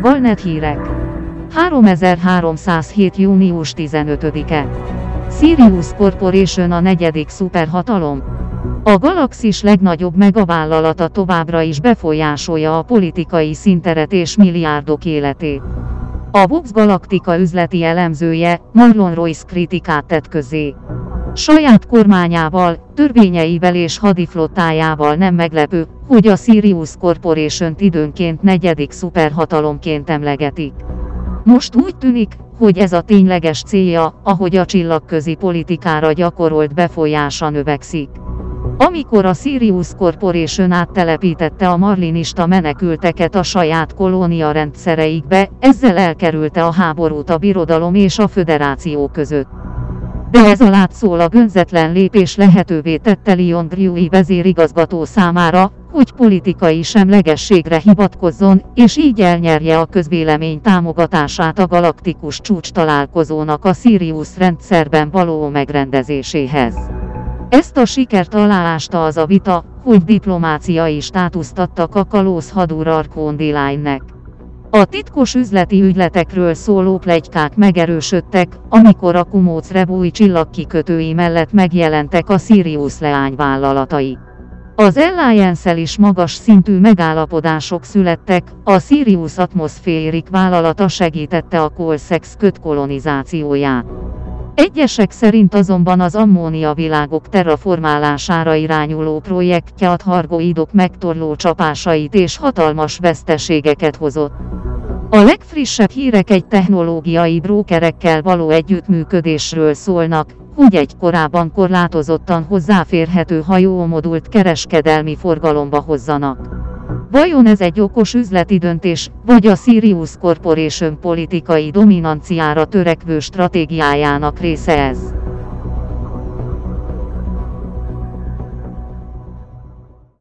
Valnet hírek. 3307. június 15-e. Sirius Corporation a negyedik szuperhatalom. A galaxis legnagyobb megavállalata továbbra is befolyásolja a politikai szinteret és milliárdok életét. A Vox Galactica üzleti elemzője, Marlon Royce kritikát tett közé. Saját kormányával, törvényeivel és hadiflottájával nem meglepő, hogy a Sirius corporation időnként negyedik szuperhatalomként emlegetik. Most úgy tűnik, hogy ez a tényleges célja, ahogy a csillagközi politikára gyakorolt befolyása növekszik. Amikor a Sirius Corporation áttelepítette a marlinista menekülteket a saját kolónia rendszereikbe, ezzel elkerülte a háborút a birodalom és a föderáció között. De ez a látszólag önzetlen lépés lehetővé tette Leon Drewy vezérigazgató számára, hogy politikai semlegességre hivatkozzon, és így elnyerje a közvélemény támogatását a galaktikus csúcs találkozónak a Sirius rendszerben való megrendezéséhez. Ezt a sikert aláásta az a vita, hogy diplomáciai státuszt adtak a kalóz hadúr Arkon nek A titkos üzleti ügyletekről szóló plegykák megerősödtek, amikor a Kumóc Rebúj csillagkikötői mellett megjelentek a Sirius leányvállalatai. Az alliance is magas szintű megállapodások születtek, a Sirius Atmospheric vállalata segítette a Colsex köt kolonizációját. Egyesek szerint azonban az ammónia világok terraformálására irányuló projektje a hargoidok megtorló csapásait és hatalmas veszteségeket hozott. A legfrissebb hírek egy technológiai brókerekkel való együttműködésről szólnak, hogy egy korábban korlátozottan hozzáférhető hajómodult kereskedelmi forgalomba hozzanak. Vajon ez egy okos üzleti döntés, vagy a Sirius Corporation politikai dominanciára törekvő stratégiájának része ez?